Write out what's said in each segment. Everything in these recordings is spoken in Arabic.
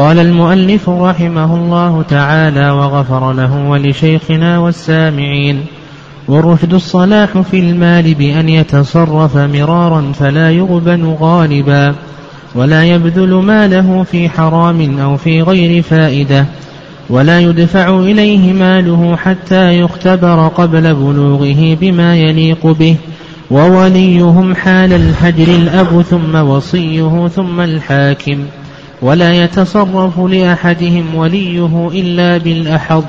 قال المؤلف رحمه الله تعالى وغفر له ولشيخنا والسامعين والرشد الصلاح في المال بأن يتصرف مرارا فلا يغبن غالبا ولا يبذل ماله في حرام أو في غير فائدة ولا يدفع إليه ماله حتى يختبر قبل بلوغه بما يليق به ووليهم حال الحجر الأب ثم وصيه ثم الحاكم ولا يتصرف لأحدهم وليه إلا بالأحظ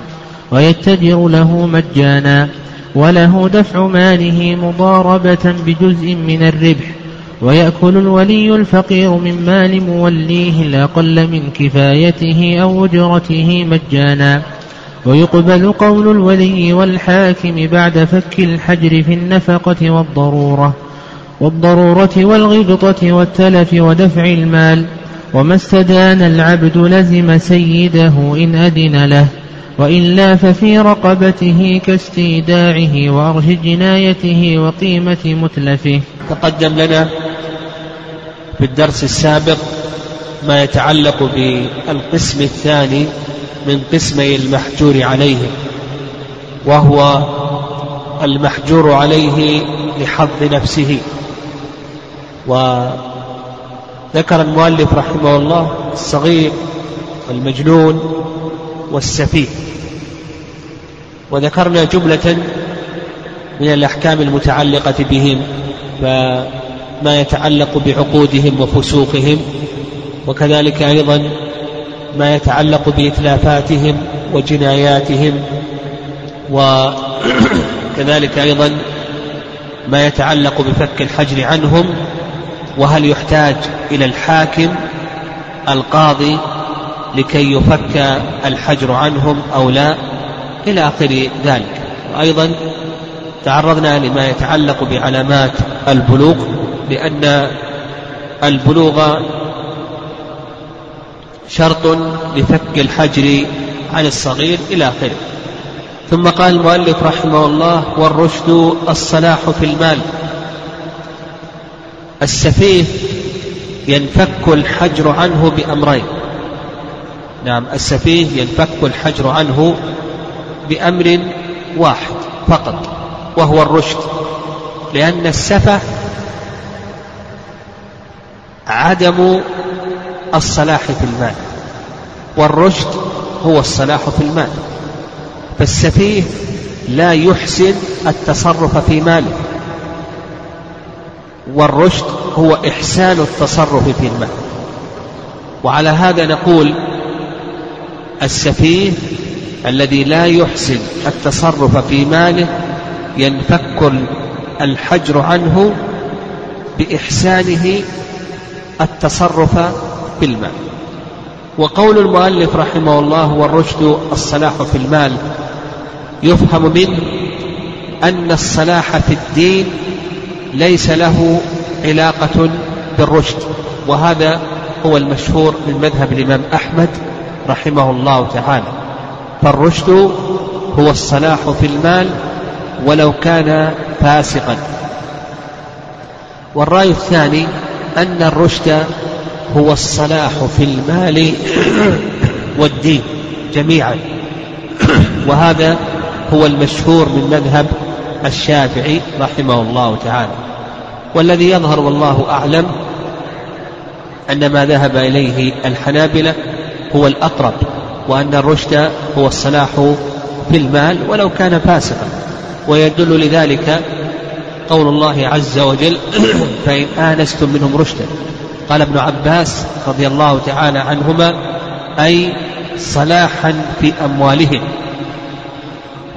ويتجر له مجانا وله دفع ماله مضاربة بجزء من الربح ويأكل الولي الفقير من مال موليه الأقل من كفايته أو أجرته مجانا. ويقبل قول الولي والحاكم بعد فك الحجر في النفقة والضرورة والضرورة والغبطة والتلف ودفع المال. وما استدان العبد لزم سيده إن أذن له وإلا ففي رقبته كاستيداعه وأرش جنايته وقيمة متلفه. تقدم لنا في الدرس السابق ما يتعلق بالقسم الثاني من قسمي المحجور عليه وهو المحجور عليه لحظ نفسه وذكر المؤلف رحمه الله الصغير والمجنون والسفيه. وذكرنا جملة من الأحكام المتعلقة بهم فما يتعلق بعقودهم وفسوقهم وكذلك أيضا ما يتعلق بإتلافاتهم وجناياتهم وكذلك أيضا ما يتعلق بفك الحجر عنهم وهل يحتاج إلى الحاكم القاضي لكي يفك الحجر عنهم أو لا؟ إلى آخر ذلك. وأيضا تعرضنا لما يتعلق بعلامات البلوغ لأن البلوغ شرط لفك الحجر عن الصغير إلى آخره. ثم قال المؤلف رحمه الله والرشد الصلاح في المال. السفيه ينفك الحجر عنه بأمرين. نعم السفيه ينفك الحجر عنه بأمر واحد فقط وهو الرشد. لأن السفه عدم الصلاح في المال والرشد هو الصلاح في المال. فالسفيه لا يحسن التصرف في ماله. والرشد هو إحسان التصرف في المال وعلى هذا نقول السفيه الذي لا يحسن التصرف في ماله ينفك الحجر عنه بإحسانه التصرف في المال. وقول المؤلف رحمه الله والرشد الصلاح في المال يفهم منه أن الصلاح في الدين ليس له علاقة بالرشد وهذا هو المشهور من مذهب الإمام أحمد رحمه الله تعالى. فالرشد هو الصلاح في المال ولو كان فاسقا. والرأي الثاني أن الرشد هو الصلاح في المال والدين جميعا. وهذا هو المشهور من مذهب الشافعي رحمه الله تعالى والذي يظهر والله أعلم أن ما ذهب إليه الحنابلة هو الأقرب وأن الرشد هو الصلاح في المال ولو كان فاسقا ويدل لذلك قول الله عز وجل فإن آنستم منهم رشدا. قال ابن عباس رضي الله تعالى عنهما أي صلاحا في أموالهم.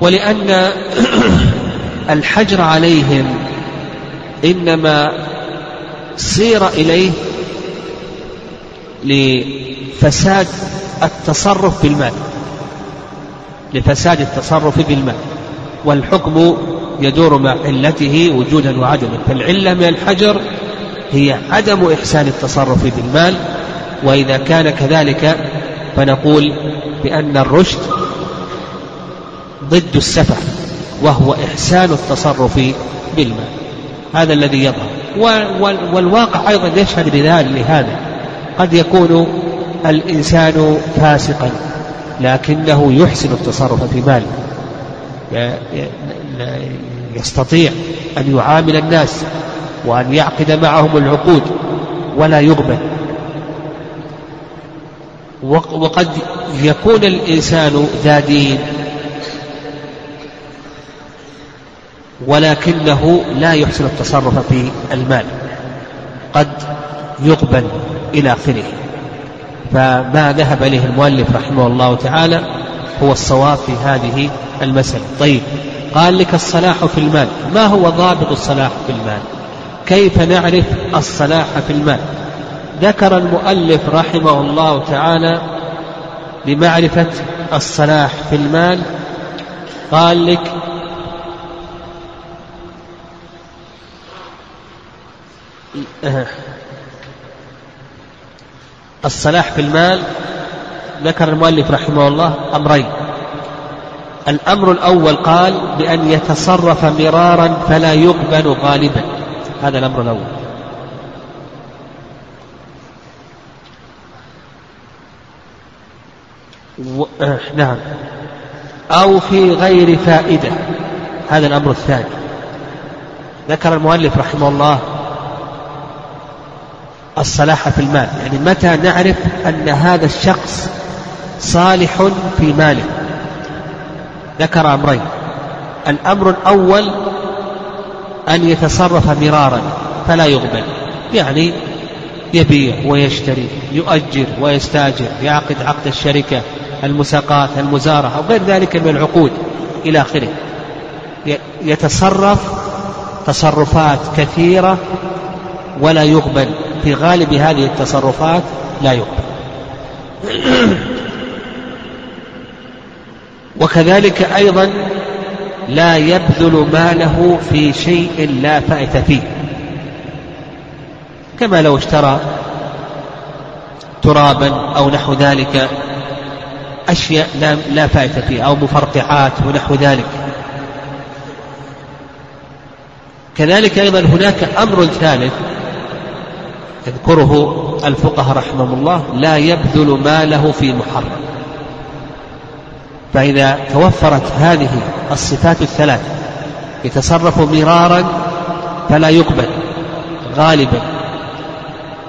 ولأن الحجر عليهم إنما صير إليه لفساد التصرف بالمال لفساد التصرف بالمال. والحكم يدور مع علته وجودا وعدما فالعلة من الحجر هي عدم إحسان التصرف بالمال. وإذا كان كذلك فنقول بأن الرشد ضد السفه. وهو إحسان التصرف بالمال. هذا الذي يظهر. والواقع أيضا يشهد لهذا قد يكون الإنسان فاسقا لكنه يحسن التصرف في ماله. يستطيع أن يعامل الناس وأن يعقد معهم العقود ولا يغبن وقد يكون الإنسان ذا دين ولكنه لا يحسن التصرف في المال. قد يقبل إلى آخره. فما ذهب إليه المؤلف رحمه الله تعالى هو الصواب في هذه المسألة. طيب قال لك الصلاح في المال. ما هو ضابط الصلاح في المال؟ كيف نعرف الصلاح في المال؟ ذكر المؤلف رحمه الله تعالى لمعرفة الصلاح في المال. قال لك الصلاح في المال ذكر المؤلف رحمه الله أمرين. الأمر الأول قال بأن يتصرف مرارا فلا يقبل غالبا. هذا الأمر الأول. و... آه نعم. أو في غير فائدة. هذا الأمر الثاني. ذكر المؤلف رحمه الله الصلاح في المال. يعني متى نعرف أن هذا الشخص صالح في ماله؟ ذكر أمرين. الأمر الأول أن يتصرف مرارا فلا يغبن يعني يبيع ويشتري يؤجر ويستاجر يعقد عقد الشركة المساقات المزارعة أو غير ذلك من العقود إلى آخره. يتصرف تصرفات كثيرة ولا يقبل. في غالب هذه التصرفات لا يقبل. وكذلك أيضا لا يبذل ماله في شيء لا فائت فيه. كما لو اشترى ترابا أو نحو ذلك أشياء لا, فائدة فيها أو مفرقعات ونحو ذلك. كذلك أيضا هناك أمر ثالث يذكره الفقهاء رحمهم الله لا يبذل ماله في محرم. فإذا توفرت هذه الصفات الثلاث يتصرف مرارا فلا يقبل غالبا.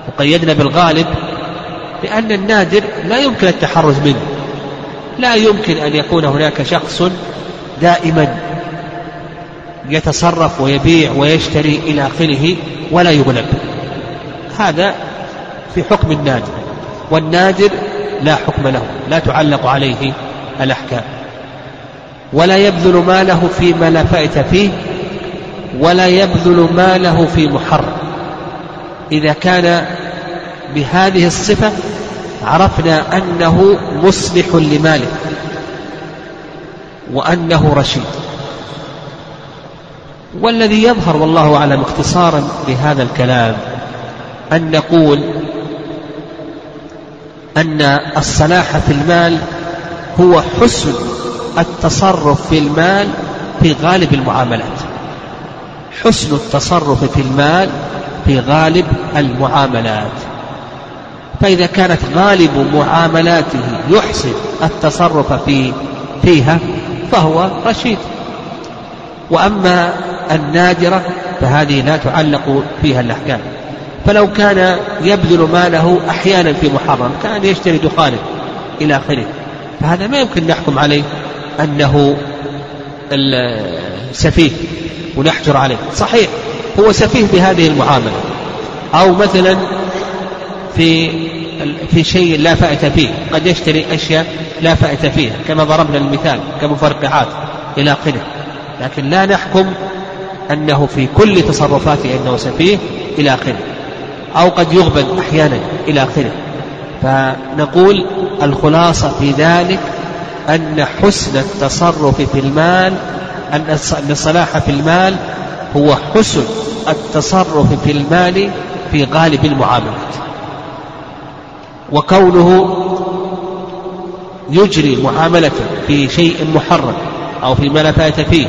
وقيدنا بالغالب لأن النادر لا يمكن التحرز منه. لا يمكن أن يكون هناك شخص دائما يتصرف ويبيع ويشتري إلى آخره ولا يغلب. هذا في حكم النادر والنادر لا حكم له لا تعلق عليه الأحكام. ولا يبذل ماله فيما لا فائت فيه ولا يبذل ماله في محرم إذا كان بهذه الصفة عرفنا أنه مصلح لماله وأنه رشيد. والذي يظهر والله أعلم اختصارا لهذا الكلام أن نقول أن الصلاح في المال هو حسن التصرف في المال في غالب المعاملات. حسن التصرف في المال في غالب المعاملات. فإذا كانت غالب معاملاته يحسن التصرف في فيها فهو رشيد. وأما النادرة فهذه لا تعلق فيها الأحكام. فلو كان يبذل ماله أحيانا في محرم كان يشتري دخانا إلى آخره. فهذا ما يمكن نحكم عليه أنه سفيه ونحجر عليه. صحيح هو سفيه بهذه المعاملة. أو مثلا في في شيء لا فائدة فيه. قد يشتري أشياء لا فائدة فيها كما ضربنا المثال كمفرقعات إلى آخره. لكن لا نحكم أنه في كل تصرفاته أنه سفيه إلى آخره. أو قد يغبن أحيانا إلى آخره. فنقول الخلاصة في ذلك أن حسن التصرف في المال أن الصلاح في المال هو حسن التصرف في المال في غالب المعاملات. وكونه يجري معاملته في شيء محرم أو في ما لا فائدة فيه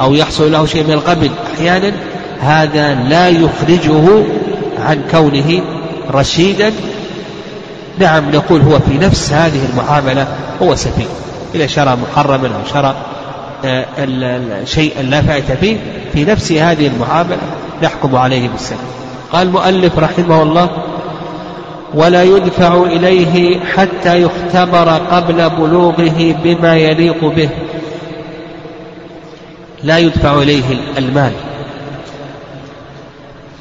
أو يحصل له شيء من القبل أحيانا هذا لا يخرجه عن كونه رشيدا. نعم نقول هو في نفس هذه المعاملة هو سفيه. إذا شرى محرما أو شرى آه، شيئا لا فائدة فيه في نفس هذه المعاملة نحكم عليه بالسفيه قال المؤلف رحمه الله ولا يدفع إليه حتى يختبر قبل بلوغه بما يليق به. لا يدفع إليه المال.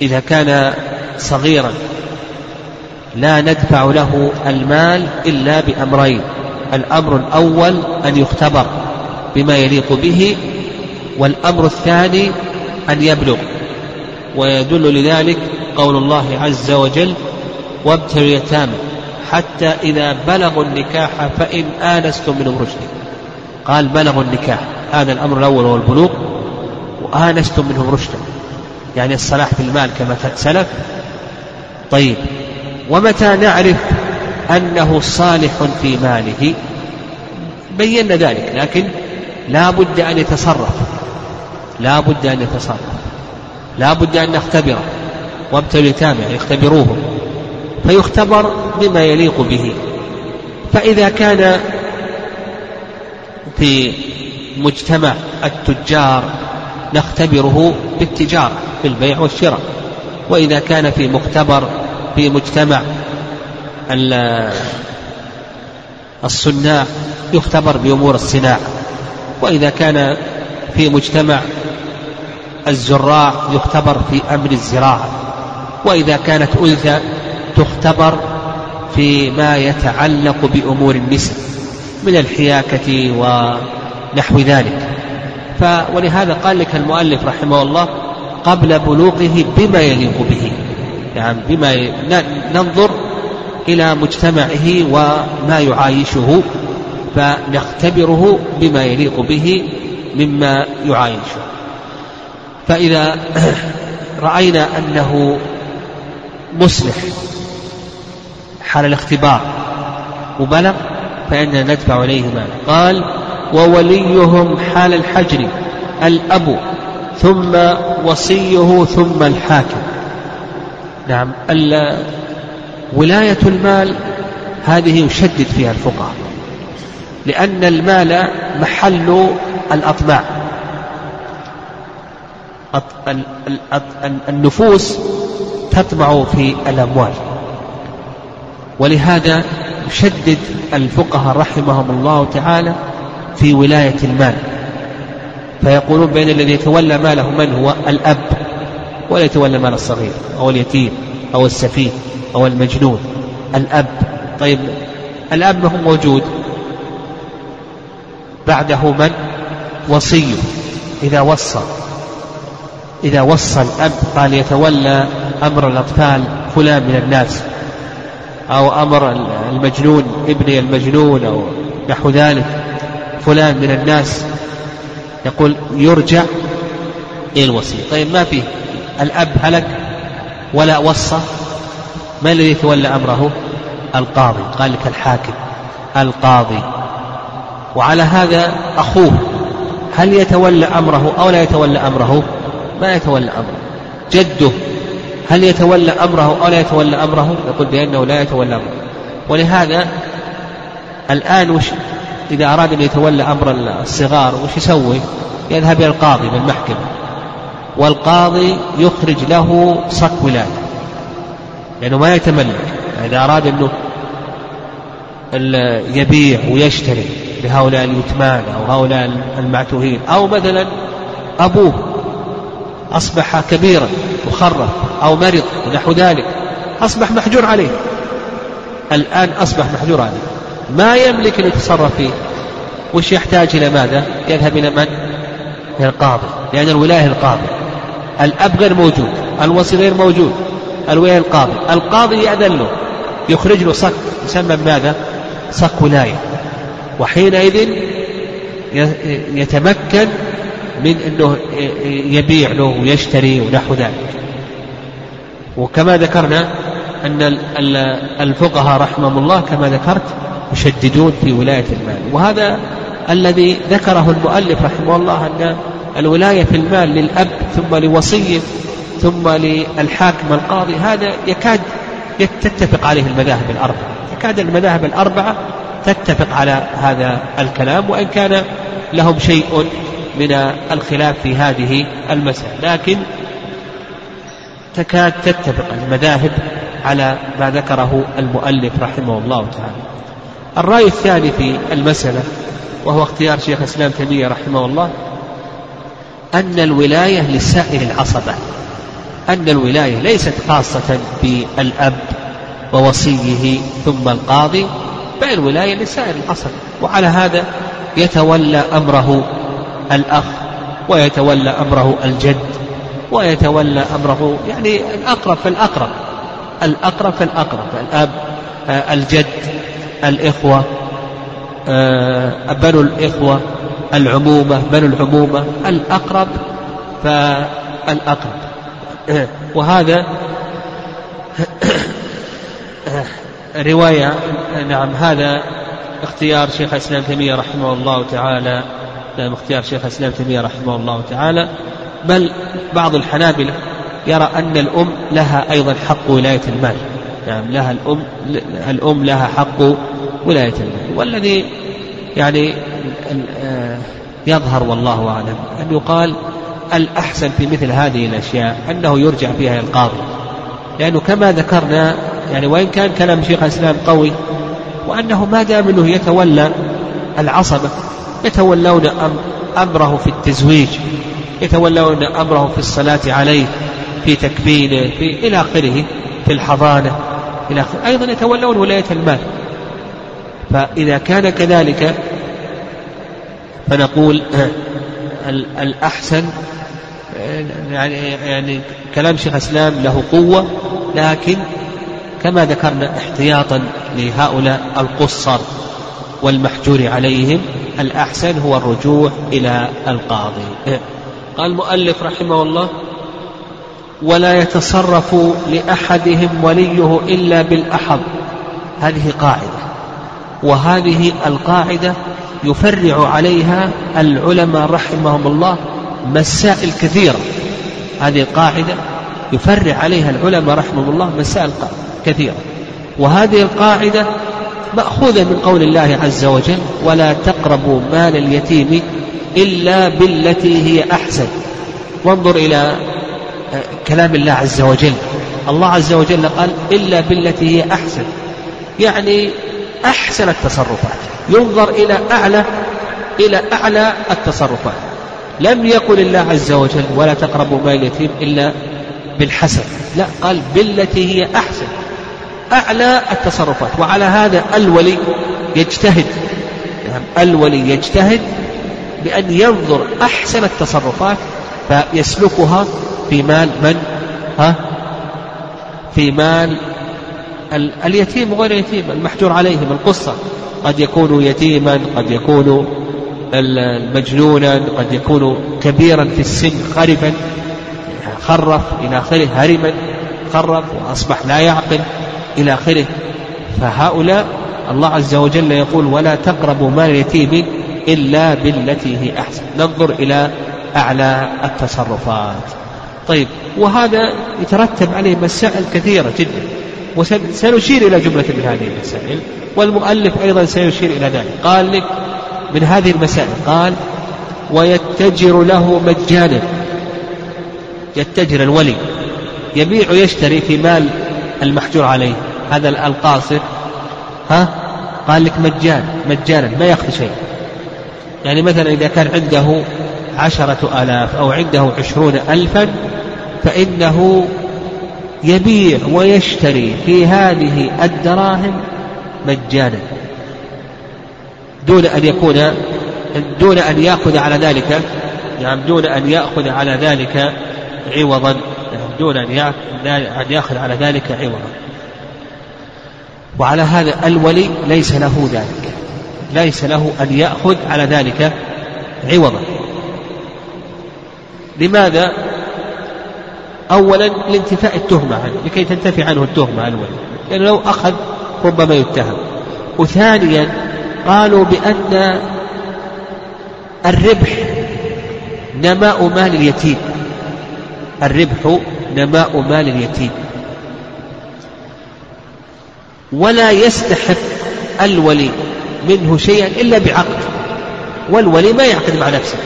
إذا كان صغيرا. لا ندفع له المال إلا بأمرين. الأمر الأول أن يختبر بما يليق به والأمر الثاني أن يبلغ. ويدل لذلك قول الله عز وجل وابتلوا اليتامى حتى إذا بلغوا النكاح فإن آنستم منهم رشدا. قال بلغوا النكاح. هذا الأمر الأول هو البلوغ وآنستم منهم رشدا. يعني الصلاح في المال كما سلف طيب ومتى نعرف أنه صالح في ماله؟ بينا ذلك لكن لا بد أن يتصرف لا بد أن يتصرف لا بد أن نختبره وابتلوا اليتامى يعني يختبروهم فيختبر بما يليق به. فإذا كان في مجتمع التجار نختبره بالتجارة في البيع والشراء. وإذا كان في مختبر في مجتمع الصناع يختبر بأمور الصناعة. وإذا كان في مجتمع الزراع يختبر في أمر الزراعة. وإذا كانت أنثى تختبر فيما يتعلق بأمور النساء من الحياكة ونحو ذلك. ف ولهذا قال لك المؤلف رحمه الله قبل بلوغه بما يليق به. يعني بما ننظر إلى مجتمعه وما يعايشه فنختبره بما يليق به مما يعايشه. فإذا رأينا أنه مصلح حال الاختبار وبلغ فإننا ندفع إليه مالا قال ووليهم حال الحجر الأب ثم وصيه ثم الحاكم. نعم ولاية المال هذه يشدد فيها الفقهاء لأن المال محل الأطماع. النفوس تطمع في الأموال. ولهذا يشدد الفقهاء رحمهم الله تعالى في ولاية المال. فيقولون بين الذي يتولى ماله من هو الأب ولا يتولى مال الصغير أو اليتيم أو السفيه أو المجنون. الأب طيب الأب هو موجود. بعده من؟ وصيه إذا وصى. إذا وصى الأب قال يتولى أمر الأطفال فلان من الناس أو أمر المجنون ابني المجنون أو نحو ذلك فلان من الناس. يقول يرجع إلى الوصية طيب ما فيه؟ الأب هلك ولا وصى. من الذي يتولى أمره؟ القاضي. قال لك الحاكم. القاضي. وعلى هذا أخوه. هل يتولى أمره أو لا يتولى أمره؟ ما يتولى أمره. جده. هل يتولى أمره أو لا يتولى أمره؟ يقول بأنه لا يتولى أمره. ولهذا الآن وش إذا أراد أن يتولى أمر الصغار وش يسوي؟ يذهب إلى القاضي بالمحكمة والقاضي يخرج له صك ولاية لأنه ما يتملك. إذا أراد أنه يبيع ويشتري لهؤلاء اليتمان أو هؤلاء المعتوهين أو مثلا أبوه أصبح كبيرا مخرف أو مرض ونحو ذلك أصبح محجور عليه. الآن أصبح محجور عليه. ما يملك أن يتصرف فيه. وش يحتاج إلى ماذا؟ يذهب إلى من؟ إلى القاضي. لأن الولاية القاضي الأب غير موجود. الوصي غير موجود. الولاية القاضي القاضي يأذن له. يخرج له صك. يسمى بماذا؟ صك ولاية. وحينئذ يتمكن من أنه يبيع له ويشتري ونحو ذلك. وكما ذكرنا أن الفقهاء رحمهم الله كما ذكرت يشددون في ولاية المال. وهذا الذي ذكره المؤلف رحمه الله أن الولاية في المال للأب ثم لوصيه ثم للحاكم القاضي هذا يكاد تتفق عليه المذاهب الأربعة. تكاد المذاهب الأربعة تتفق على هذا الكلام وإن كان لهم شيء من الخلاف في هذه المسألة. لكن تكاد تتفق المذاهب على ما ذكره المؤلف رحمه الله تعالى. الرأي الثاني في المسألة وهو اختيار شيخ الإسلام تيمية رحمه الله أن الولاية لسائر العصبة أن الولاية ليست خاصة بالأب ووصيه ثم القاضي بل الولاية لسائر العصبة. وعلى هذا يتولى أمره الأخ ويتولى أمره الجد ويتولى أمره يعني الأقرب فالأقرب الأقرب فالأقرب الأب آه، الجد. الإخوة آه، بنو الإخوة العمومة بنو العمومة الأقرب فالأقرب. وهذا رواية نعم هذا اختيار شيخ الإسلام تيمية رحمه الله تعالى. نعم اختيار شيخ الإسلام تيمية رحمه الله تعالى. بل بعض الحنابلة يرى أن الأم لها أيضا حق ولاية المال. نعم لها الأم الأم لها حق ولاية المال والذي يعني آه، يظهر والله أعلم أن يقال الأحسن في مثل هذه الأشياء أنه يرجع فيها إلى القاضي. لأنه كما ذكرنا يعني وإن كان كلام شيخ الإسلام قوي وأنه ما دام أنه يتولى العصبة يتولون أمره في التزويج يتولون أمره في الصلاة عليه في تكفينه في إلى آخره في الحضانة إلى آخره. أيضا يتولون ولاية المال. فإذا كان كذلك فنقول الأحسن يعني يعني كلام شيخ الإسلام له قوة لكن كما ذكرنا احتياطا لهؤلاء القصر والمحجور عليهم الأحسن هو الرجوع إلى القاضي. قال المؤلف رحمه الله ولا يتصرف لأحدهم وليه إلا بالأحظ هذه قاعدة. وهذه القاعدة يفرع عليها العلماء رحمهم الله مسائل كثيرة. هذه القاعدة يفرع عليها العلماء رحمهم الله مسائل كثيرة. وهذه القاعدة مأخوذة من قول الله عز وجل ولا تقربوا مال اليتيم إلا بالتي هي أحسن وانظر إلى كلام الله عز وجل. الله عز وجل قال إلا بالتي هي أحسن. يعني أحسن التصرفات. ينظر إلى أعلى إلى أعلى التصرفات. لم يقل الله عز وجل ولا تقربوا مال اليتيم إلا بالحسن. لا قال بالتي هي أحسن. أعلى التصرفات. وعلى هذا الولي يجتهد. يعني الولي يجتهد بأن ينظر أحسن التصرفات فيسلكها في مال من؟ ها؟ في مال اليتيم وغير اليتيم المحجور عليهم القصة. قد يكون يتيما قد يكون مجنونا قد يكون كبيرا في السن خرفا خرف إلى آخره هرما خرف وأصبح لا يعقل إلى آخره. فهؤلاء الله عز وجل يقول ولا تقربوا مال اليتيم إلا بالتي هي أحسن. ننظر إلى أعلى التصرفات. طيب وهذا يترتب عليه مسائل كثيرة جدا. وسنشير إلى جملة من هذه المسائل والمؤلف أيضا سيشير إلى ذلك. قال لك من هذه المسائل قال ويتجر له مجانا. يتجر الولي. يبيع ويشتري في مال المحجور عليه. هذا القاصر. ها؟ قال لك مجان مجانا ما يأخذ شيء. يعني مثلا إذا كان عنده عشرة آلاف أو عنده عشرون ألفا فإنه يبيع ويشتري في هذه الدراهم مجانا. دون أن يكون دون أن يأخذ على ذلك نعم دون أن يأخذ على ذلك عوضا. نعم دون أن يأخذ على ذلك عوضا. وعلى هذا الولي ليس له ذلك. ليس له أن يأخذ على ذلك عوضا. لماذا؟ أولا لانتفاء التهمة عنه لكي تنتفي عنه التهمة الولي لأنه لو أخذ ربما يتهم. وثانيا قالوا بأن الربح نماء مال ولا يستحق الولي منه شيئا إلا بعقد والولي ما يعقد مع نفسه.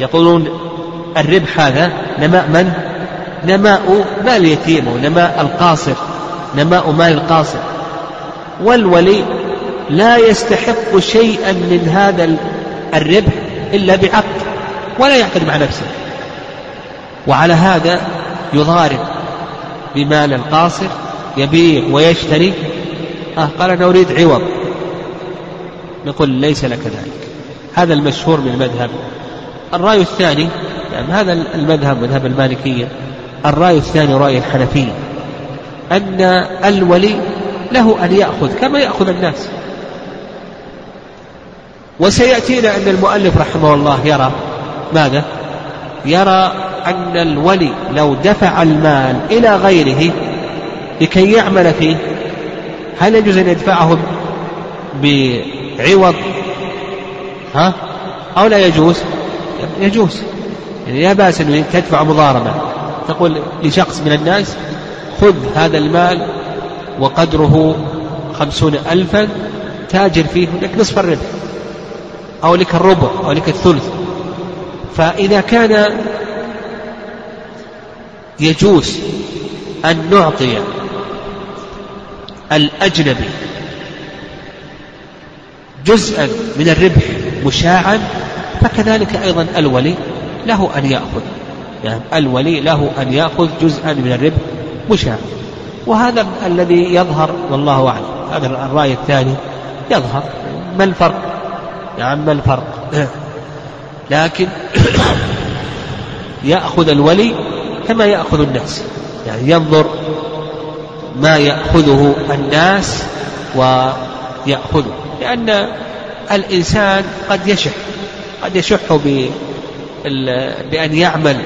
يقولون الربح هذا نماء من؟ نماء مال اليتيم ونماء القاصر نماء مال القاصر. والولي لا يستحق شيئا من هذا الربح إلا بعقد ولا يعقد مع نفسه. وعلى هذا يضارب بمال القاصر يبيع ويشتري. آه قال أنا أريد عوض. نقول ليس لك ذلك. هذا المشهور من المذهب. الرأي الثاني يعني هذا المذهب مذهب المالكية الرأي الثاني رأي الحنفية أن الولي له أن يأخذ كما يأخذ الناس. وسيأتينا أن المؤلف رحمه الله يرى ماذا؟ يرى أن الولي لو دفع المال إلى غيره لكي يعمل فيه هل يجوز أن يدفعه بعوض؟ ها؟ أو لا يجوز؟ يجوز. يعني لا بأس أن تدفع مضاربة. تقول لشخص من الناس خذ هذا المال وقدره خمسون ألفا تاجر فيه لك نصف الربح أو لك الربع أو لك الثلث. فإذا كان يجوز أن نعطي الأجنبي جزءا من الربح مشاعا فكذلك أيضا الولي له أن يأخذ. يعني الولي له أن يأخذ جزءا من الربح مشاعا وهذا الذي يظهر والله أعلم. هذا الرأي الثاني. يظهر. ما الفرق؟ يعني ما الفرق؟ لكن يأخذ الولي كما يأخذ الناس. يعني ينظر ما يأخذه الناس ويأخذه. لأن الإنسان قد يشح قد يشح بأن يعمل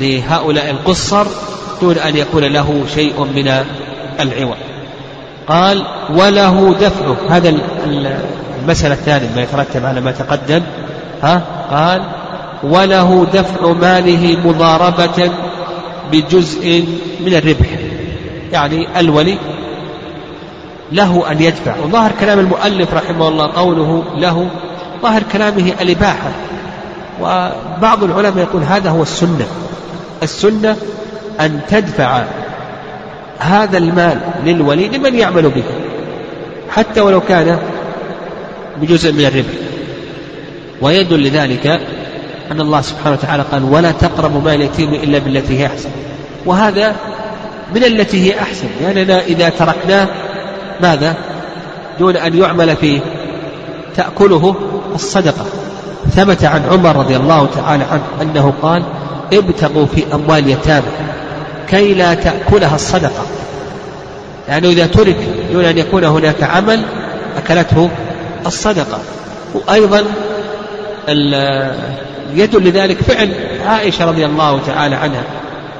لهؤلاء القصر دون أن يكون له شيء من العوض. قال وله دفعه. هذا المسألة الثانية ما يترتب على ما تقدم. ها؟ قال وله دفع ماله مضاربة بجزء من الربح. يعني الولي له أن يدفع. وظاهر كلام المؤلف رحمه الله قوله له ظاهر كلامه الإباحة. وبعض العلماء يقول هذا هو السنة. السنة أن تدفع هذا المال للولي لمن يعمل به. حتى ولو كان بجزء من الربح. ويدل لذلك أن الله سبحانه وتعالى قال ولا تقربوا مال اليتيم إلا بالتي هي أحسن. وهذا من التي هي أحسن. لأننا إذا تركناه ماذا؟ دون أن يعمل فيه تأكله الصدقة. ثبت عن عمر رضي الله تعالى عنه أنه قال ابتغوا في أموال يتامى كي لا تأكلها الصدقة. لأنه إذا ترك دون أن يكون هناك عمل أكلته الصدقة. وأيضا يدل لذلك فعل عائشة رضي الله تعالى عنها.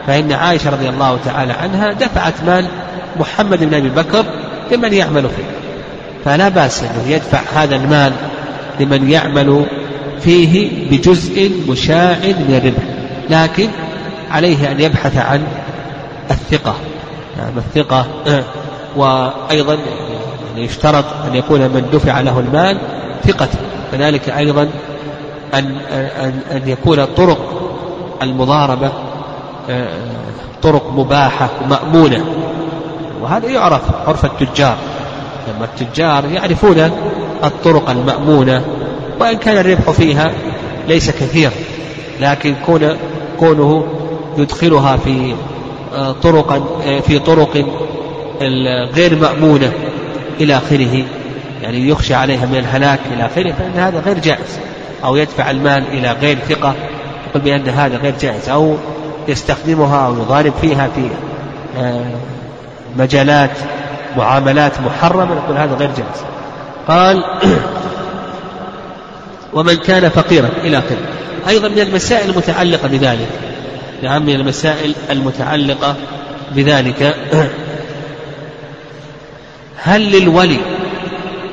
فإن عائشة رضي الله تعالى عنها دفعت مال محمد بن أبي بكر لمن يعمل فيه. فلا بأس أنه يدفع هذا المال لمن يعمل فيه بجزء مشاع من الربح لكن عليه أن يبحث عن الثقة. نعم الثقة وأيضا يعني يشترط أن يكون من دفع له المال ثقة. كذلك أيضا أن أن أن يكون طرق المضاربة طرق مباحة مأمونة. وهذا يعرف عرف التجار. لما التجار يعرفون الطرق المأمونة وإن كان الربح فيها ليس كثير لكن كون كونه يدخلها في آه، طرق آه، في طرق غير مأمونة إلى آخره يعني يخشى عليها من الهلاك إلى آخره فإن هذا غير جائز أو يدفع المال إلى غير ثقة يقول بأن هذا غير جائز أو يستخدمها أو يضارب فيها في آه، مجالات معاملات محرمة نقول هذا غير جائز. قال ومن كان فقيرا إلى آخره. أيضا من المسائل المتعلقة بذلك. نعم من المسائل المتعلقة بذلك. هل للولي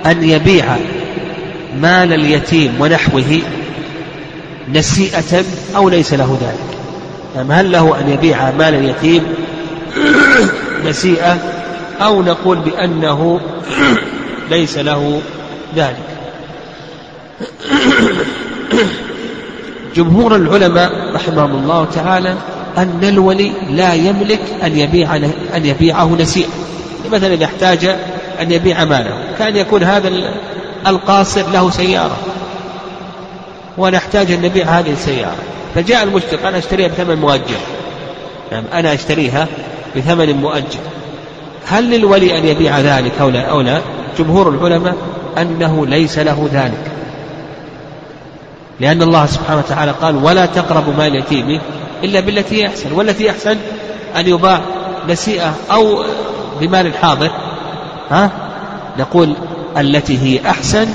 أن يبيع مال اليتيم ونحوه نسيئة أو ليس له ذلك؟ يعني هل له أن يبيع مال اليتيم نسيئة أو نقول بأنه ليس له ذلك. جمهور العلماء رحمهم الله تعالى أن الولي لا يملك أن يبيع أن يبيعه نسيئا. مثلا إذا احتاج أن يبيع ماله كان يكون هذا القاصر له سيارة. ونحتاج أن نبيع هذه السيارة. فجاء المشتري قال أشتريها بثمن مؤجل. يعني أنا أشتريها بثمن مؤجل. هل للولي أن يبيع ذلك أو لا؟ أو لا؟ جمهور العلماء أنه ليس له ذلك. لأن الله سبحانه وتعالى قال ولا تقربوا مال اليتيم إلا بالتي هي أحسن والتي أحسن أن يباع نسيئة أو بمال حاضر ها؟ نقول التي هي أحسن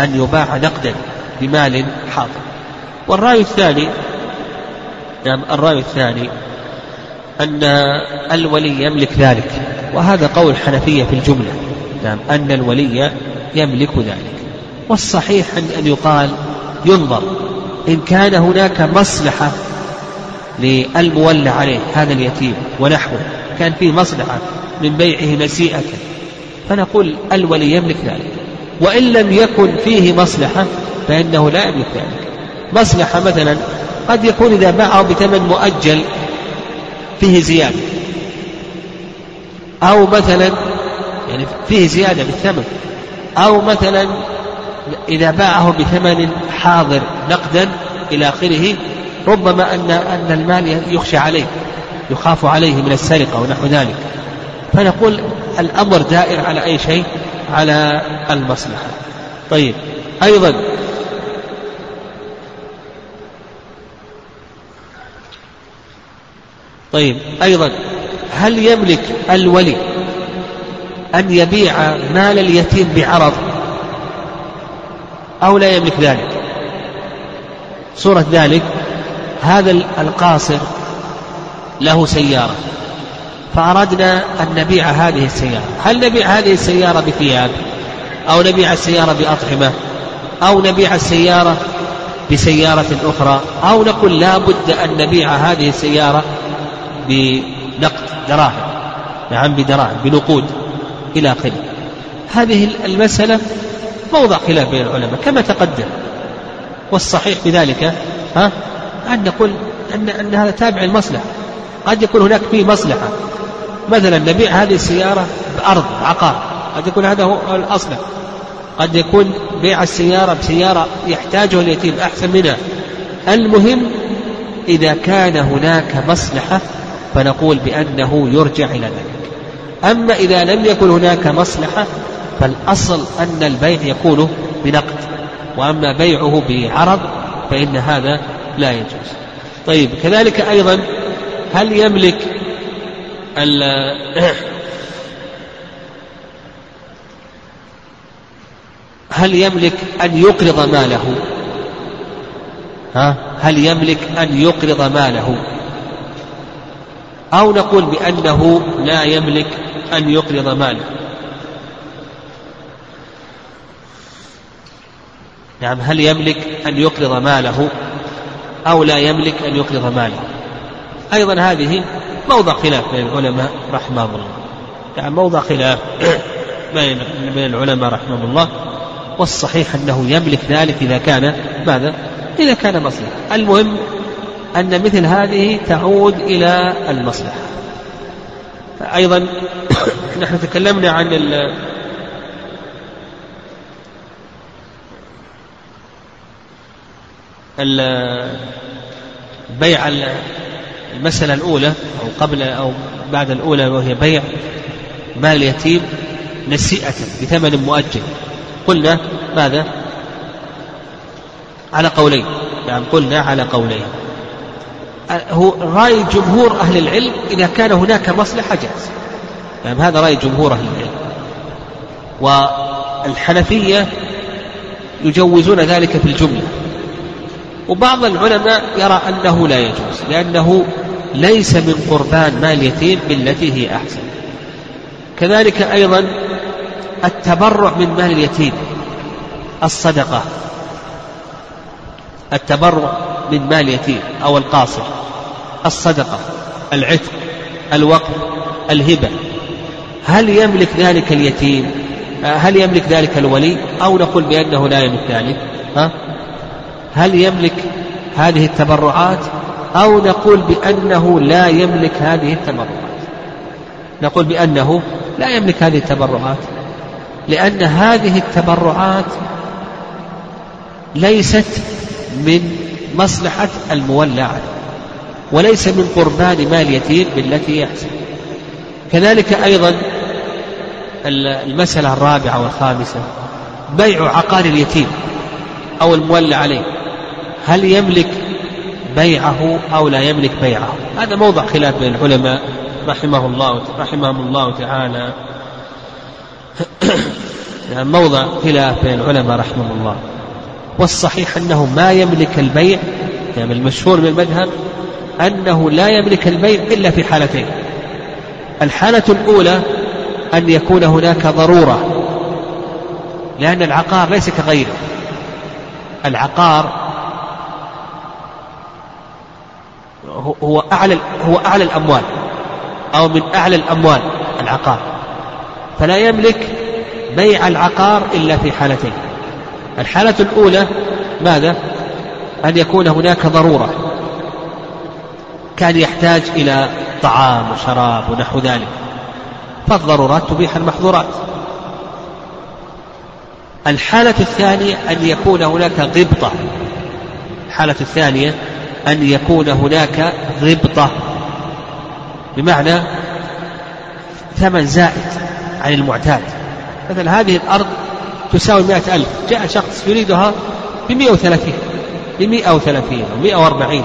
أن يباع نقدا بمال حاضر. والرأي الثاني نعم الرأي الثاني أن الولي يملك ذلك وهذا قول الحنفية في الجملة. نعم أن الولي يملك ذلك. والصحيح أن يقال ينظر إن كان هناك مصلحة للمولى عليه هذا اليتيم ونحوه كان فيه مصلحة من بيعه نسيئة فنقول الولي يملك ذلك. وإن لم يكن فيه مصلحة فإنه لا يملك ذلك. مصلحة مثلا قد يكون إذا باعه بثمن مؤجل فيه زيادة. أو مثلا يعني فيه زيادة بالثمن أو مثلا إذا باعه بثمن حاضر نقدا إلى آخره ربما أن أن المال يخشى عليه يخاف عليه من السرقة ونحو ذلك. فنقول الأمر دائر على أي شيء؟ على المصلحة. طيب أيضا. طيب أيضا. هل يملك الولي أن يبيع مال اليتيم بعرض أو لا يملك ذلك. صورة ذلك هذا القاصر له سيارة فأردنا أن نبيع هذه السيارة. هل نبيع هذه السيارة بثياب؟ أو نبيع السيارة بأطعمة؟ أو نبيع السيارة بسيارة أخرى؟ أو نقول لا بد أن نبيع هذه السيارة بنقد دراهم نعم بدراهم بنقود. إلى آخره. هذه المسألة موضع خلاف بين العلماء كما تقدم. والصحيح بذلك ها أن نقول أن أن هذا تابع المصلحة قد يكون هناك فيه مصلحة. مثلا نبيع هذه السيارة بأرض عقار قد يكون هذا هو الأصلح قد يكون بيع السيارة بسيارة يحتاجها اليتيم أحسن منها. المهم إذا كان هناك مصلحة فنقول بأنه يرجع إلى ذلك. أما إذا لم يكن هناك مصلحة فالأصل أن البيع يكون بنقد. وأما بيعه بعرض فإن هذا لا يجوز. طيب كذلك أيضا هل يملك هل يملك أن يقرض ماله؟ ها؟ هل يملك أن يقرض ماله؟ أو نقول بأنه لا يملك أن يقرض ماله. نعم هل يملك أن يقرض ماله أو لا يملك أن يقرض ماله؟ أيضا هذه موضع خلاف بين العلماء رحمهم الله. يعني موضع خلاف بين بين العلماء رحمهم الله. والصحيح أنه يملك ذلك إذا كان ماذا؟ إذا كان مصلحة. المهم أن مثل هذه تعود إلى المصلحة. أيضا نحن تكلمنا عن بيع المسألة الأولى أو قبل أو بعد الأولى وهي بيع مال اليتيم نسيئة بثمن مؤجل قلنا ماذا؟ على قولين نعم قلنا على قولين هو رأي جمهور أهل العلم إذا كان هناك مصلحة جاز. نعم هذا رأي جمهور أهل العلم. والحنفية يجوزون ذلك في الجملة. وبعض العلماء يرى أنه لا يجوز لأنه ليس من قربان مال اليتيم بالتي هي أحسن. كذلك أيضا التبرع من مال اليتيم الصدقة. التبرع من مال اليتيم أو القاصر الصدقة العتق الوقف الهبة. هل يملك ذلك اليتيم؟ هل يملك ذلك الولي؟ أو نقول بأنه لا يملك ذلك ها؟ هل يملك هذه التبرعات؟ أو نقول بأنه لا يملك هذه التبرعات؟ نقول بأنه لا يملك هذه التبرعات لأن هذه التبرعات ليست من مصلحة المولى عليه وليس من قربان مال يتيم بالتي يحسن. كذلك أيضا المسألة الرابعة والخامسة بيع عقار اليتيم أو المولى عليه. هل يملك بيعه أو لا يملك بيعه؟ هذا موضع خلاف بين العلماء رحمه الله رحمهم الله تعالى. يعني موضع خلاف بين العلماء رحمهم الله. والصحيح أنه ما يملك البيع يعني المشهور من المذهب أنه لا يملك البيع إلا في حالتين. الحالة الأولى أن يكون هناك ضرورة لأن العقار ليس كغيره. العقار هو أعلى هو أعلى الأموال أو من أعلى الأموال العقار. فلا يملك بيع العقار إلا في حالتين. الحالة الأولى ماذا؟ أن يكون هناك ضرورة. كان يحتاج إلى طعام وشراب ونحو ذلك. فالضرورات تبيح المحظورات. الحالة الثانية أن يكون هناك غبطة. الحالة الثانية أن يكون هناك غبطة. بمعنى ثمن زائد عن المعتاد. مثلا هذه الأرض تساوي مئة ألف. جاء شخص يريدها بمئة وثلاثين بمئة وثلاثين ومئة وأربعين.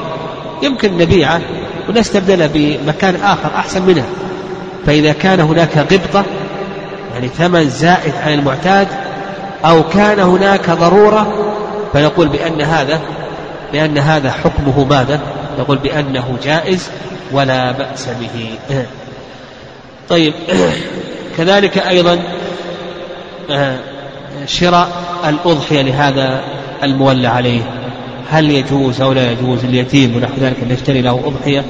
يمكن نبيعه ونستبدلها بمكان آخر أحسن منها فإذا كان هناك غبطة يعني ثمن زائد عن المعتاد أو كان هناك ضرورة فنقول بأن هذا لأن هذا حكمه ماذا؟ نقول بأنه جائز ولا بأس به. طيب كذلك أيضا شراء الأضحية لهذا المولى عليه. هل يجوز أو لا يجوز اليتيم ونحو ذلك أن يشتري له أضحية؟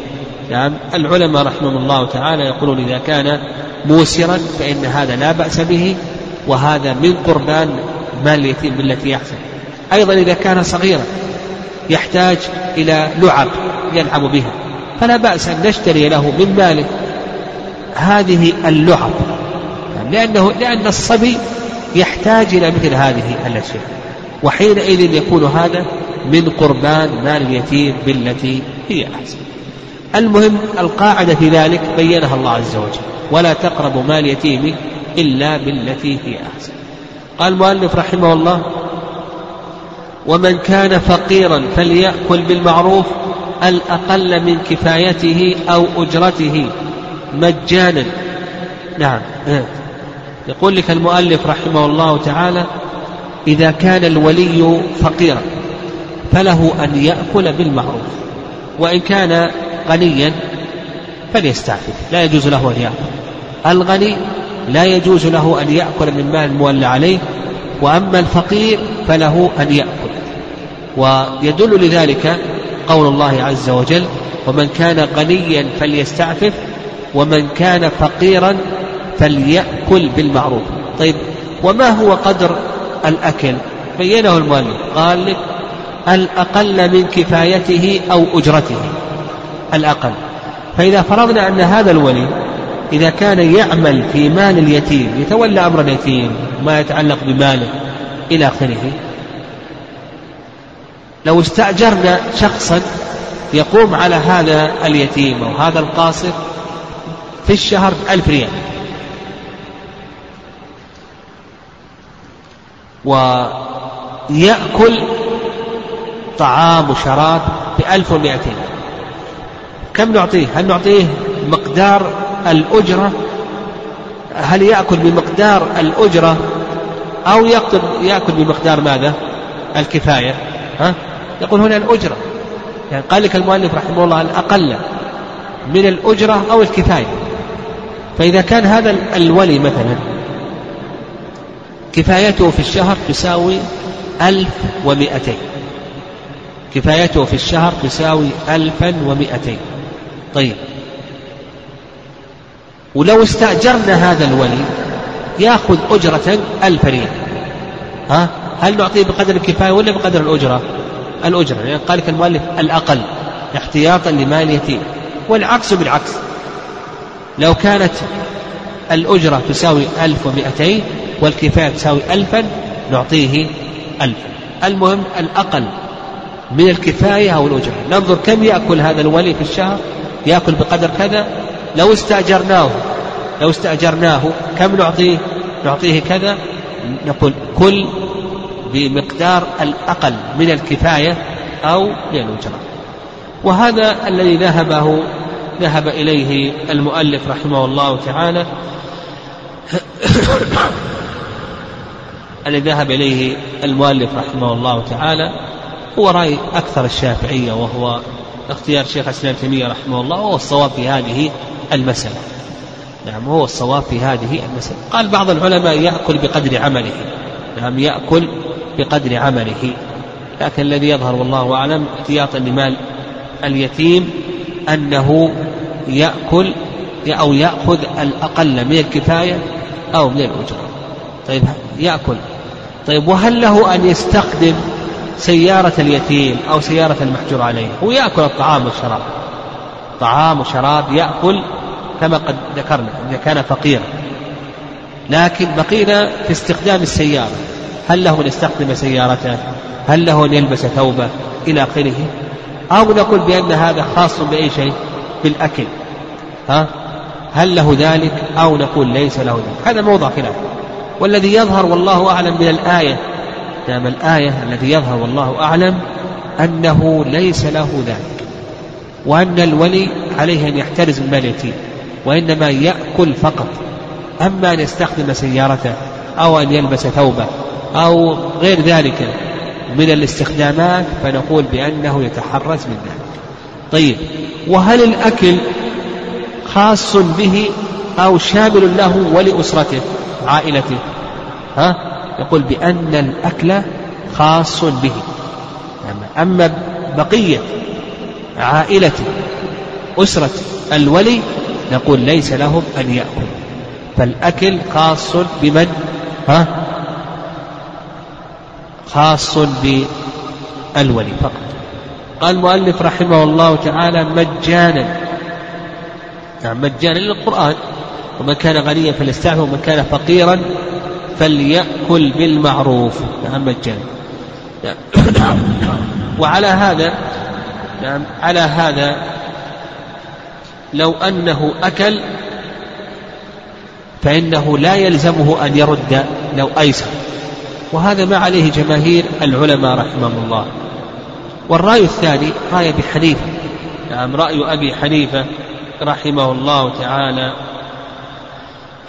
نعم. العلماء رحمهم الله تعالى يقولون إذا كان موسرا فإن هذا لا بأس به وهذا من قربان مال اليتيم بالتي يحسن أيضا إذا كان صغيرا يحتاج إلى لعب يلعب بها فلا بأس أن نشتري له من ماله هذه اللعب. لأنه لأن الصبي يحتاج إلى مثل هذه الأشياء. وحينئذ يكون هذا من قربان مال اليتيم بالتي هي أحسن. المهم القاعدة في ذلك بينها الله عز وجل ولا تقربوا مال يتيم إلا بالتي هي أحسن. قال المؤلف رحمه الله ومن كان فقيرا فليأكل بالمعروف الأقل من كفايته أو أجرته مجانا. نعم. يقول لك المؤلف رحمه الله تعالى إذا كان الولي فقيرا فله أن يأكل بالمعروف وإن كان غنيا فليستعفف لا يجوز له أن يأكل. الغني لا يجوز له أن يأكل من مال المولى عليه وأما الفقير فله أن يأكل. ويدل لذلك قول الله عز وجل ومن كان غنيا فليستعفف ومن كان فقيرا فليأكل بالمعروف. طيب وما هو قدر الأكل؟ بينه المؤلف قال لك الأقل من كفايته أو أجرته الأقل. فإذا فرضنا أن هذا الولي إذا كان يعمل في مال اليتيم يتولى أمر اليتيم ما يتعلق بماله إلى آخره. لو استأجرنا شخصا يقوم على هذا اليتيم أو هذا القاصر في الشهر ألف ريال ويأكل طعام وشراب بألف ومائتين. كم نعطيه؟ هل نعطيه مقدار الأجرة؟ هل يأكل بمقدار الأجرة؟ أو يقدر يأكل بمقدار ماذا؟ الكفاية. ها؟ يقول هنا الأجرة. يعني قال لك المؤلف رحمه الله الأقل من الأجرة أو الكفاية. فإذا كان هذا الولي مثلا كفايته في الشهر تساوي ألف ومائتين كفايته في الشهر تساوي ألفا ومائتين طيب. ولو استأجرنا هذا الولي يأخذ أجرة ألف ريال. ها؟ هل نعطيه بقدر الكفاية ولا بقدر الأجرة؟ الأجرة يعني قال لك المؤلف الأقل احتياطا لمال اليتيم والعكس بالعكس. لو كانت الأجرة تساوي ألف ومئتين والكفاية تساوي ألفا نعطيه ألفا. المهم الأقل من الكفاية أو الأجرة ننظر كم يأكل هذا الولي في الشهر؟ يأكل بقدر كذا؟ لو استأجرناه لو استأجرناه كم نعطيه؟ نعطيه كذا؟ نقول كل بمقدار الأقل من الكفاية أو من الأجرة وهذا الذي ذهبه ذهب إليه المؤلف رحمه الله تعالى. الذي ذهب إليه المؤلف رحمه الله تعالى هو رأي أكثر الشافعية وهو اختيار شيخ الإسلام تيمية رحمه الله وهو الصواب في هذه المسألة. نعم هو الصواب في هذه المسألة. قال بعض العلماء يأكل بقدر عمله. نعم يأكل بقدر عمله. لكن الذي يظهر والله أعلم احتياطا لمال اليتيم أنه يأكل أو يأخذ الأقل من الكفاية أو من الأجرة. طيب يأكل طيب وهل له أن يستخدم سيارة اليتيم أو سيارة المحجور عليه؟ هو يأكل الطعام والشراب. طعام وشراب يأكل كما قد ذكرنا إذا كان فقيرا. لكن بقينا في استخدام السيارة. هل له أن يستخدم سيارته؟ هل له أن يلبس ثوبه؟ إلى آخره. أو نقول بأن هذا خاص بأي شيء؟ بالأكل. ها؟ هل له ذلك؟ أو نقول ليس له ذلك. هذا موضع خلاف. والذي يظهر والله أعلم من الآية. نعم الآية الذي يظهر والله أعلم أنه ليس له ذلك وأن الولي عليه أن يحترز من اليتيم وإنما يأكل فقط. أما أن يستخدم سيارته أو أن يلبس ثوبه أو غير ذلك من الاستخدامات فنقول بأنه يتحرز من ذلك. طيب وهل الأكل خاص به أو شامل له ولأسرته عائلته. ها؟ يقول بأن الأكل خاص به. أما بقية عائلة أسرة الولي نقول ليس لهم أن يأكل فالأكل خاص بمن؟ ها؟ خاص بالولي فقط. قال المؤلف رحمه الله تعالى مجانا. نعم مجانا للقرآن. ومن كان غنيا فليستعفف ومن كان فقيرا فليأكل بالمعروف. نعم مجانا نعم. وعلى هذا نعم على هذا لو أنه أكل فإنه لا يلزمه أن يرد لو أيسر. وهذا ما عليه جماهير العلماء رحمهم الله. والرأي الثاني رأي أبي حنيفة. نعم رأي أبي حنيفة رحمه الله تعالى.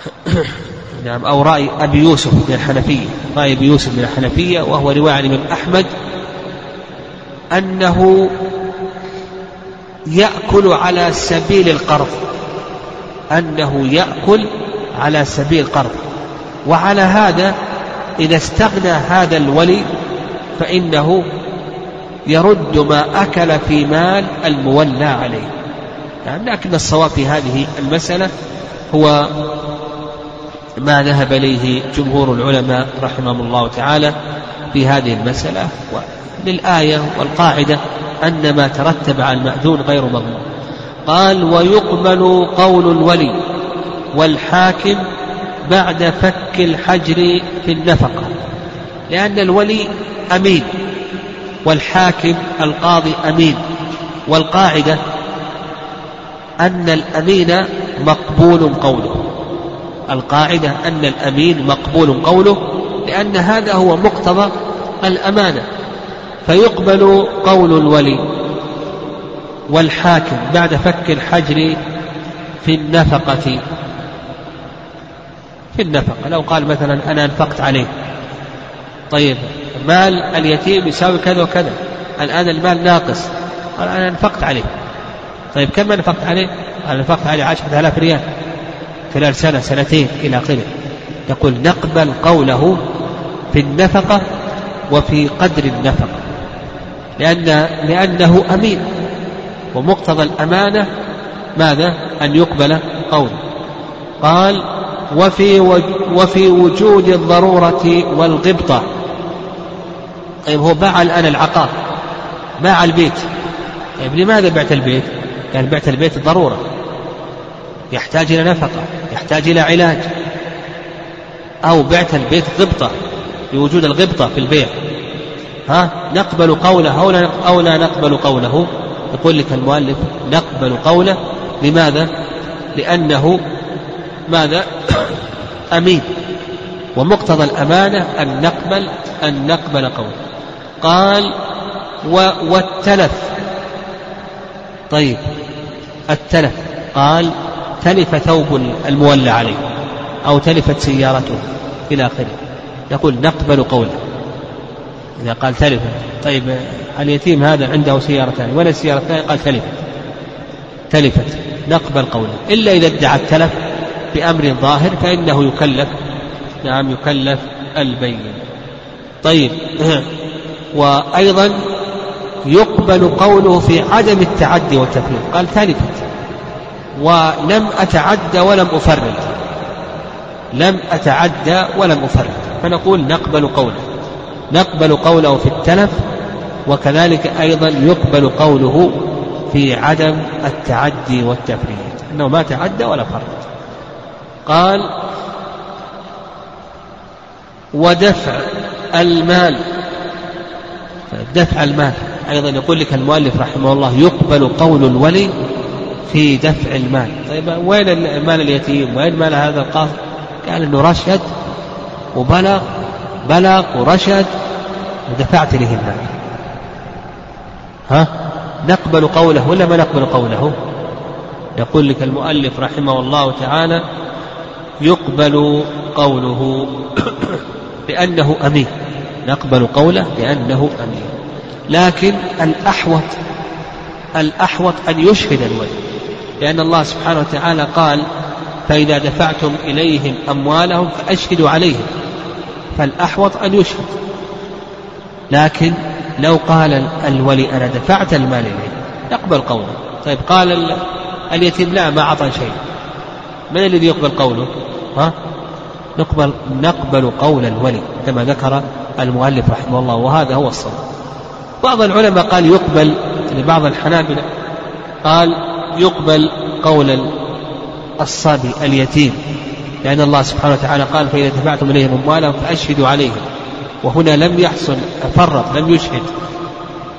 نعم أو رأي أبي يوسف من الحنفية. رأي أبي يوسف من الحنفية وهو رواية عن الإمام أحمد أنه يأكل على سبيل القرض. أنه يأكل على سبيل القرض. وعلى هذا إذا استغنى هذا الولي فإنه يرد ما أكل في مال المولى عليه. يعني لكن الصواب في هذه المسألة هو ما ذهب إليه جمهور العلماء رحمهم الله تعالى في هذه المسألة للآية والقاعدة أن ما ترتب على المأذون غير مضمون. قال ويقبل قول الولي والحاكم بعد فك الحجر في النفقة لأن الولي أمين والحاكم القاضي أمين والقاعدة أن الأمين مقبول قوله. القاعدة أن الأمين مقبول قوله لأن هذا هو مقتضى الأمانة. فيقبل قول الولي والحاكم بعد فك الحجر في النفقة. في النفقة لو قال مثلا أنا أنفقت عليه. طيب مال اليتيم يساوي كذا وكذا. الآن المال ناقص. قال أنا أنفقت عليه. طيب كم أنفقت عليه؟ قال أنفقت عليه عشرة آلاف ريال. خلال سنة سنتين إلى آخره. يقول نقبل قوله في النفقة وفي قدر النفقة لأن لأنه أمين ومقتضى الأمانة ماذا؟ أن يقبل قوله. قال وفي وفي وجود الضرورة والغبطة. طيب هو باع الآن العقار باع البيت. طيب لماذا بعت البيت؟ قال بعت البيت ضرورة. يحتاج إلى نفقة يحتاج إلى علاج. أو بعت البيت غبطة لوجود الغبطة في البيع. ها؟ نقبل قوله أو لا, أو لا نقبل قوله. يقول لك المؤلف نقبل قوله. لماذا؟ لأنه ماذا؟ أمين. ومقتضى الأمانة أن نقبل أن نقبل قوله. قال و والتلف. طيب التلف. قال تلف ثوب المولى عليه أو تلفت سيارته إلى آخره. يقول نقبل قوله. إذا قال تلفت طيب اليتيم هذا عنده سيارتان ولا الثانية قال تلفت تلفت. نقبل قوله. إلا إذا ادعى التلف بأمر ظاهر فإنه يكلف. نعم يكلف البين. طيب. وأيضا يقبل قوله في عدم التعدي والتفريط قال تلفت. ولم أتعدى ولم أفرد. لم أتعدى ولم أفرد. فنقول نقبل قوله. نقبل قوله في التلف وكذلك أيضا يقبل قوله في عدم التعدي والتفريط أنه ما تعدى ولا فرد. قال ودفع المال. دفع المال. أيضا يقول لك المؤلف رحمه الله يقبل قول الولي في دفع المال. طيب وين مال اليتيم؟ وين مال هذا القاصر قال إنه رشد وبلغ بلغ ورشد ودفعت له المال. ها؟ نقبل قوله ولا ما نقبل قوله؟ يقول لك المؤلف رحمه الله تعالى يقبل قوله بأنه أمين. نقبل قوله بأنه أمين. لكن الأحوط الأحوط أن يشهد الولي. لأن الله سبحانه وتعالى قال فإذا دفعتم إليهم أموالهم فأشهدوا عليهم فالأحوط أن يشهد. لكن لو قال الولي أنا دفعت المال إليه يقبل قوله. طيب قال اليتيم لا ما أعطى شيء. من الذي يقبل قوله؟ ها؟ نقبل نقبل قول الولي كما ذكر المؤلف رحمه الله وهذا هو الصواب. بعض العلماء قال يقبل لبعض الحنابلة قال يقبل قول الصبي اليتيم لأن الله سبحانه وتعالى قال فإذا دفعتم إليهم أموالهم فأشهدوا عليهم. وهنا لم يحصل فرط لم يشهد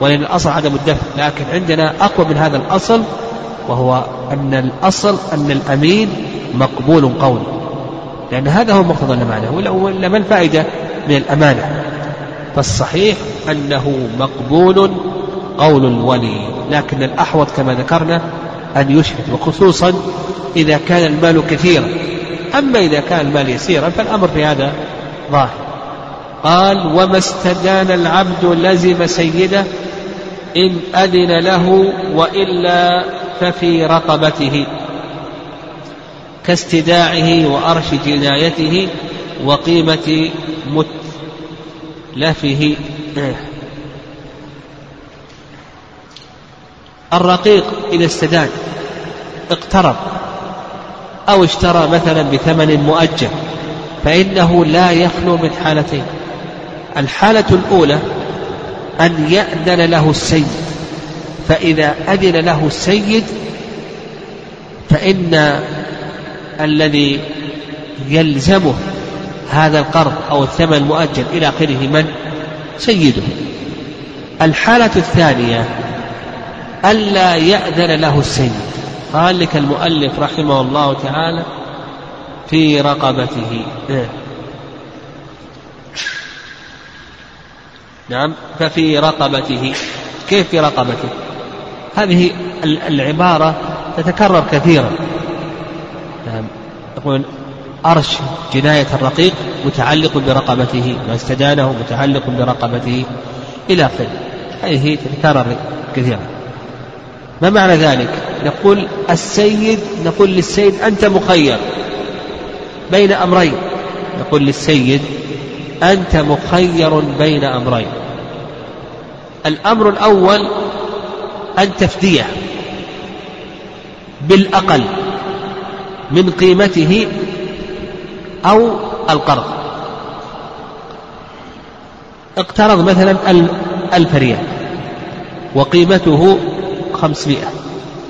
ولأن الأصل عدم الدفع. لكن عندنا أقوى من هذا الأصل وهو أن الأصل أن الأمين مقبول قوله لأن هذا هو مقتضى الأمانة ولا ما الفائدة من الأمانة. فالصحيح أنه مقبول قول الولي لكن الأحوط كما ذكرنا أن يشهد وخصوصا إذا كان المال كثيرا. أما إذا كان المال يسيرا فالأمر في هذا ظاهر. قال وما استدان العبد لزم سيده إن أذن له وإلا ففي رقبته كاستداعه وأرش جنايته وقيمة متلفه. الرقيق إذا استدان اقترض أو اشترى مثلا بثمن مؤجل فإنه لا يخلو من حالتين. الحالة الأولى أن يأذن له السيد فإذا أذن له السيد فإن الذي يلزمه هذا القرض أو الثمن المؤجل إلى آخره من؟ سيده. الحالة الثانية ألا يأذن له السيد. قال لك المؤلف رحمه الله تعالى في رقبته. نعم ففي رقبته. كيف في رقبته؟ هذه العبارة تتكرر كثيرا. نعم يقول أرش جناية الرقيق متعلق برقبته ما استدانه متعلق برقبته. إلى آخره. هذه تتكرر كثيرا. ما معنى ذلك؟ نقول السيد نقول للسيد أنت مخير بين أمرين. نقول للسيد أنت مخير بين أمرين. الأمر الأول أن تفديه بالأقل من قيمته أو القرض. اقترض مثلا ألف ريال وقيمته خمسمائة.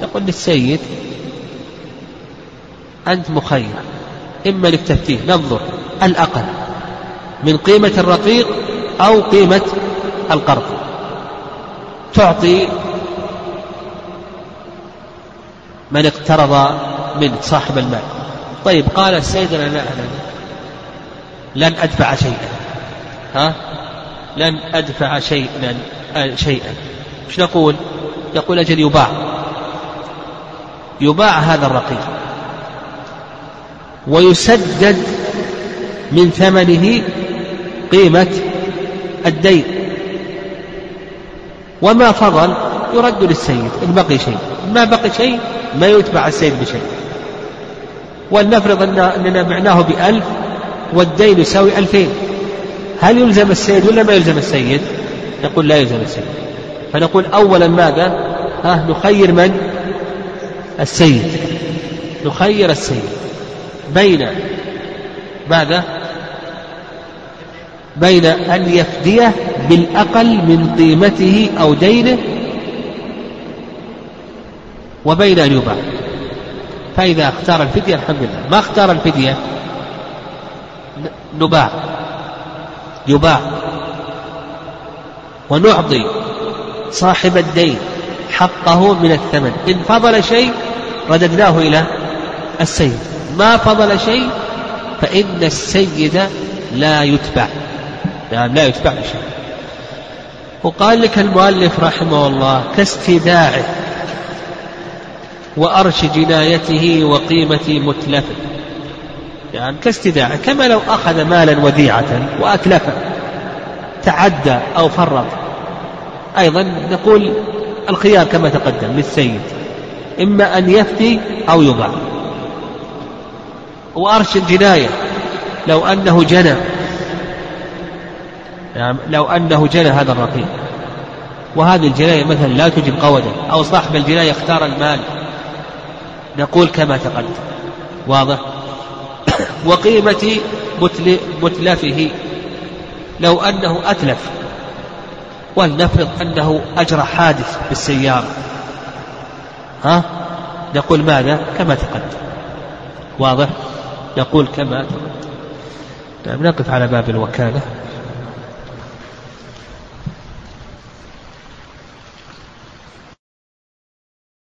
يقول للسيد أنت مخير. إما لك تفتيه ننظر الأقل. من قيمة الرقيق أو قيمة القرض. تعطي من اقترض منك صاحب المال. طيب قال السيد أنا لا. لن أدفع شيئا. ها؟ لن أدفع شيئا شيئا. إيش نقول؟ يقول أجل يباع. يباع هذا الرقيق. ويسدد من ثمنه قيمة الدين. وما فضل يرد للسيد إن بقي شيء. ما بقي شيء ما يتبع السيد بشيء. ولنفرض أن أننا بعناه بألف والدين يساوي ألفين. هل يلزم السيد ولا ما يلزم السيد؟ نقول لا يلزم السيد. فنقول أولا ماذا؟ ها نخير من؟ السيد. نخير السيد. بين ماذا؟ بين أن يفديه بالأقل من قيمته أو دينه وبين أن يباع. فإذا اختار الفدية الحمد لله. ما اختار الفدية؟ نباع. يباع. ونعطي. صاحب الدين حقه من الثمن. إن فضل شيء رددناه إلى السيد. ما فضل شيء فإن السيد لا يتبع. يعني لا يتبع بشيء وقال لك المؤلف رحمه الله كاستداعه وأرش جنايته وقيمة متلفه. يعني كاستداعه كما لو أخذ مالا وديعة وأتلفه تعدى أو فرط أيضا نقول الخيار كما تقدم للسيد إما أن يفتي أو يباع وأرش الجناية لو أنه جنى. يعني لو أنه جنى هذا الرقيق. وهذه الجناية مثلا لا تجب قودا أو صاحب الجناية اختار المال. نقول كما تقدم. واضح؟ وقيمة متلفه. لو أنه أتلف. ولنفرض أنه أجرى حادث بالسيارة ها؟ نقول ماذا؟ كما تقدم. واضح؟ نقول كما تقدم. نعم نقف على باب الوكالة.